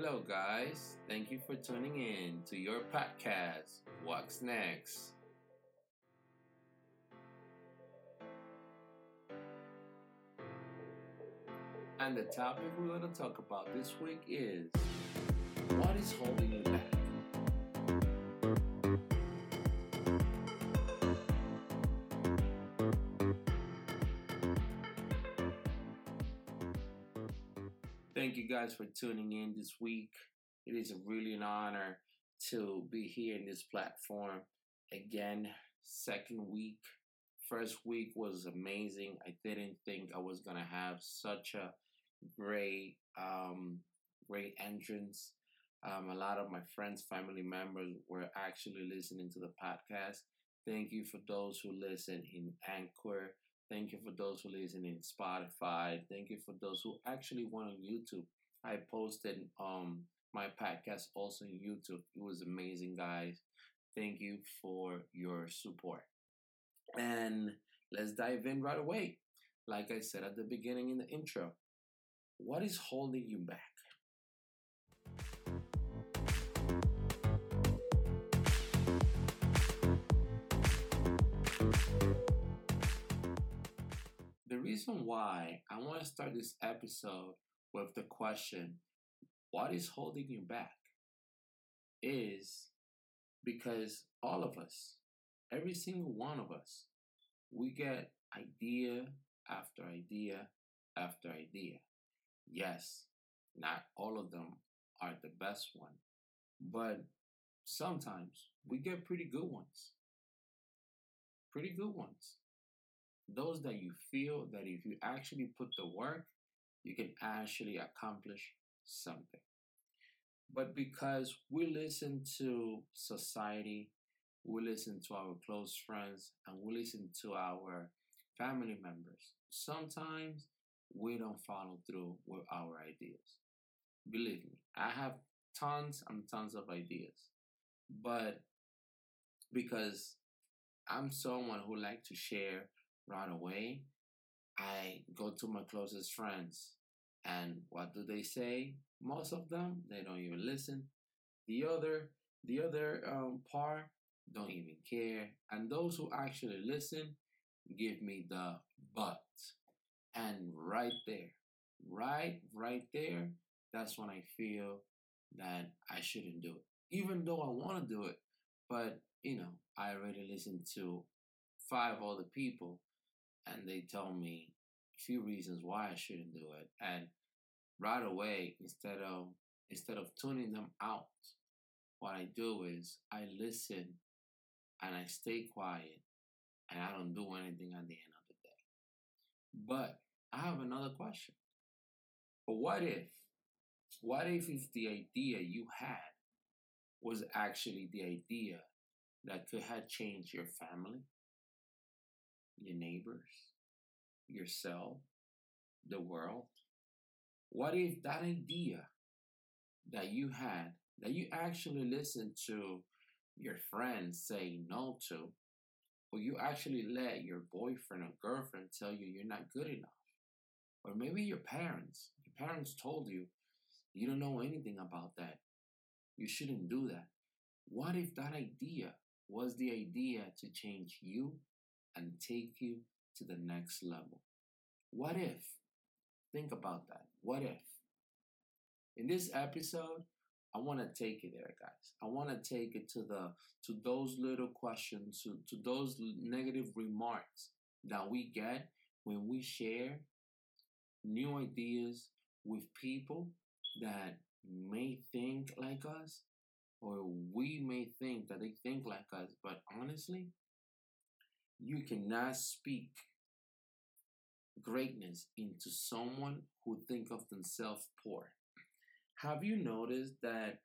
Hello, guys. Thank you for tuning in to your podcast, What's Next? And the topic we're going to talk about this week is what is holding you back? Thank you guys for tuning in this week. It is really an honor to be here in this platform again. Second week. First week was amazing. I didn't think I was gonna have such a great, um, great entrance. Um, a lot of my friends, family members were actually listening to the podcast. Thank you for those who listen in Anchor. Thank you for those who listen in Spotify. Thank you for those who actually went on YouTube. I posted um my podcast also on YouTube. It was amazing, guys. Thank you for your support. And let's dive in right away. Like I said at the beginning in the intro, what is holding you back? Reason why I want to start this episode with the question, What is holding you back? is because all of us, every single one of us, we get idea after idea after idea. Yes, not all of them are the best one, but sometimes we get pretty good ones. Pretty good ones. Those that you feel that if you actually put the work, you can actually accomplish something. But because we listen to society, we listen to our close friends, and we listen to our family members, sometimes we don't follow through with our ideas. Believe me, I have tons and tons of ideas, but because I'm someone who like to share right away, I go to my closest friends. And what do they say? Most of them, they don't even listen. The other, the other um, part don't even care. And those who actually listen give me the but. And right there, right, right there, that's when I feel that I shouldn't do it. Even though I want to do it, but you know, I already listened to five other people and they tell me a few reasons why I shouldn't do it. And right away, instead of instead of tuning them out, what I do is I listen and I stay quiet and I don't do anything at the end of the day. But I have another question. But what if, what if if the idea you had was actually the idea that could have changed your family, your neighbors, yourself, the world? What if that idea that you had, that you actually listened to your friends say no to, or you actually let your boyfriend or girlfriend tell you you're not good enough? Or maybe your parents, your parents told you you don't know anything about that. You shouldn't do that. What if that idea was the idea to change you and take you to the next level? What if? Think about that. What if? In this episode, I want to take it there, guys. I want to take it to the to those little questions, to, to those negative remarks that we get when we share new ideas with people that may think like us, or we may think that they think like us, but honestly, you cannot speak greatness into someone who think of themselves poor. Have you noticed that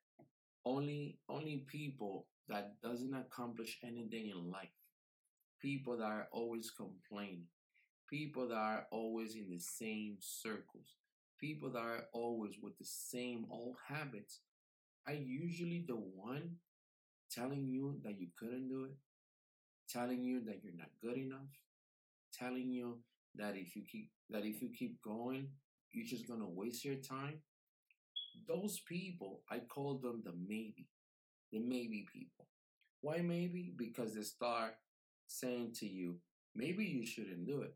only only people that doesn't accomplish anything in life, people that are always complaining, people that are always in the same circles, people that are always with the same old habits, are usually the one telling you that you couldn't do it, telling you that you're not good enough, telling you that if you keep that if you keep going, you're just gonna waste your time. Those people, I call them the maybe, the maybe people. Why maybe? Because they start saying to you, maybe you shouldn't do it.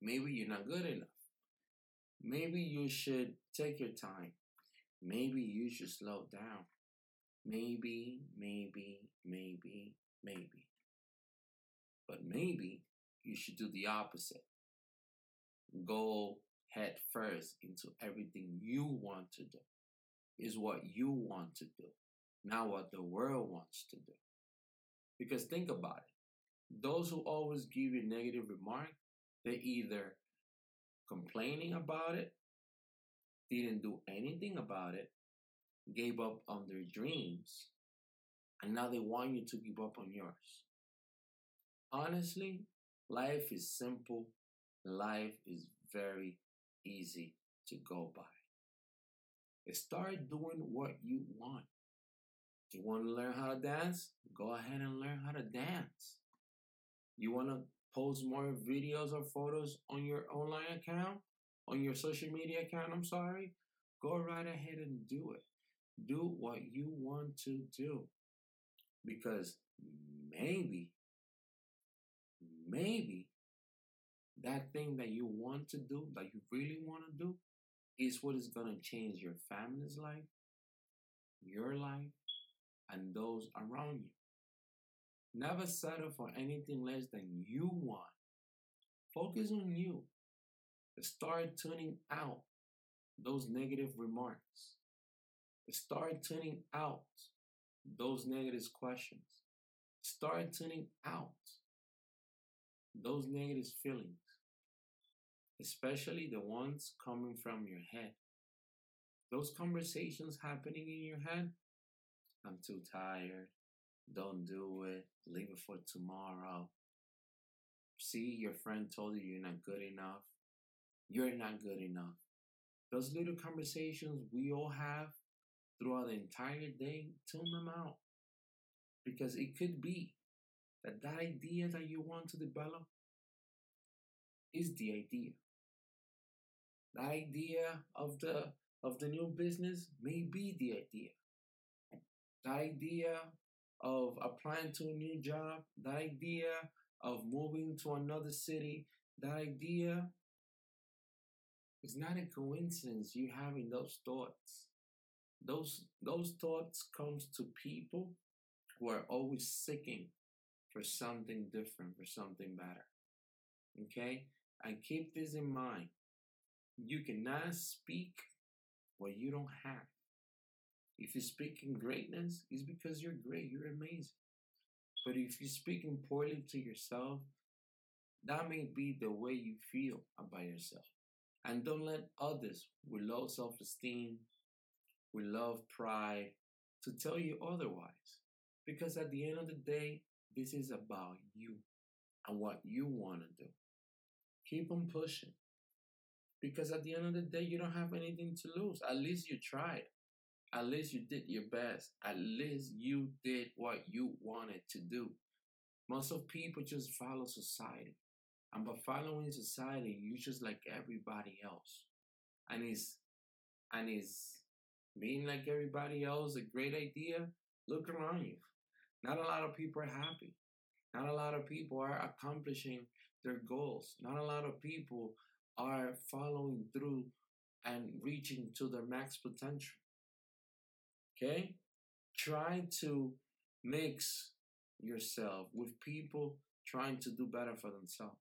Maybe you're not good enough. Maybe you should take your time. Maybe you should slow down. Maybe, maybe, maybe, maybe. But maybe you should do the opposite. Go head first into everything you want to do. Is what you want to do, not what the world wants to do. Because think about it. Those who always give you negative remark, they either complaining about it, didn't do anything about it, gave up on their dreams, and now they want you to give up on yours. Honestly, life is simple. Life is very easy to go by. Start doing what you want. You want to learn how to dance? Go ahead and learn how to dance. You want to post more videos or photos on your online account? On your social media account, I'm sorry? Go right ahead and do it. Do what you want to do. Because maybe, maybe that thing that you want to do, that you really want to do, is what is going to change your family's life, your life, and those around you. Never settle for anything less than you want. Focus on you. Start tuning out those negative remarks. Start tuning out those negative questions. Start tuning out those negative feelings, especially the ones coming from your head. Those conversations happening in your head. I'm too tired. Don't do it. Leave it for tomorrow. See, your friend told you you're not good enough. You're not good enough. Those little conversations we all have throughout the entire day, tune them out. Because it could be that that idea that you want to develop is the idea. The idea of the of the new business may be the idea. The idea of applying to a new job, the idea of moving to another city, the idea is not a coincidence you having those thoughts. Those those thoughts comes to people who are always seeking for something different, for something better. Okay? And keep this in mind. You cannot speak what you don't have. If you speak in greatness, it's because you're great, you're amazing. But if you're speaking poorly to yourself, that may be the way you feel about yourself. And don't let others with low self esteem, with love, pride, to tell you otherwise. Because at the end of the day, this is about you and what you want to do. Keep on pushing. Because at the end of the day, you don't have anything to lose. At least you tried. At least you did your best. At least you did what you wanted to do. Most of people just follow society. And by following society, you just like everybody else. And is and is being like everybody else a great idea? Look around you. Not a lot of people are happy. Not a lot of people are accomplishing their goals. Not a lot of people are following through and reaching to their max potential. Okay? Try to mix yourself with people trying to do better for themselves.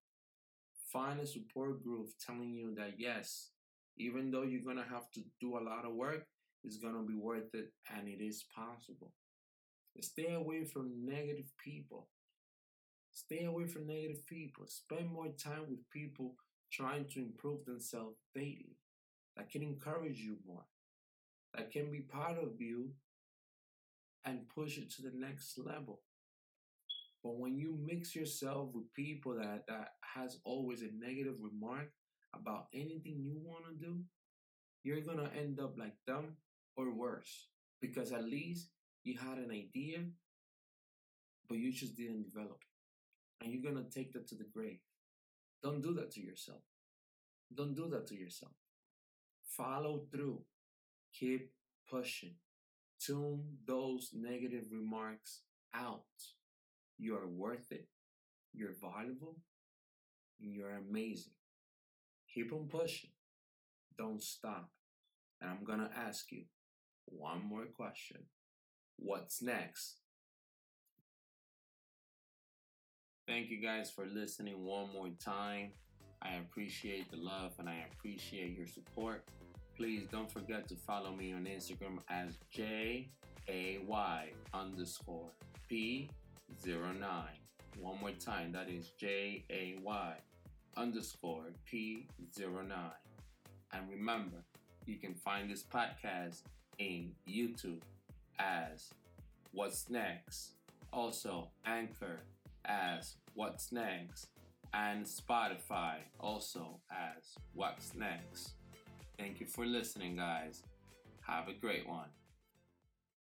Find a support group telling you that yes, even though you're going to have to do a lot of work, it's going to be worth it and it is possible. Stay away from negative people. Stay away from negative people. Spend more time with people trying to improve themselves daily that can encourage you more, that can be part of you and push it to the next level. But when you mix yourself with people that, that has always a negative remark about anything you want to do, you're going to end up like them or worse. Because at least you had an idea, but you just didn't develop. And you're going to take that to the grave. Don't do that to yourself. Don't do that to yourself. Follow through. Keep pushing. Tune those negative remarks out. You are worth it. You're valuable. You're amazing. Keep on pushing. Don't stop. And I'm going to ask you one more question. What's next? Thank you guys for listening one more time. I appreciate the love and I appreciate your support. Please don't forget to follow me on Instagram as J A Y underscore P09. One more time, that is J A Y underscore P09. And remember, you can find this podcast in YouTube as What's Next. Also, Anchor as What's Next. And Spotify also as What's Next. Thank you for listening, guys. Have a great one.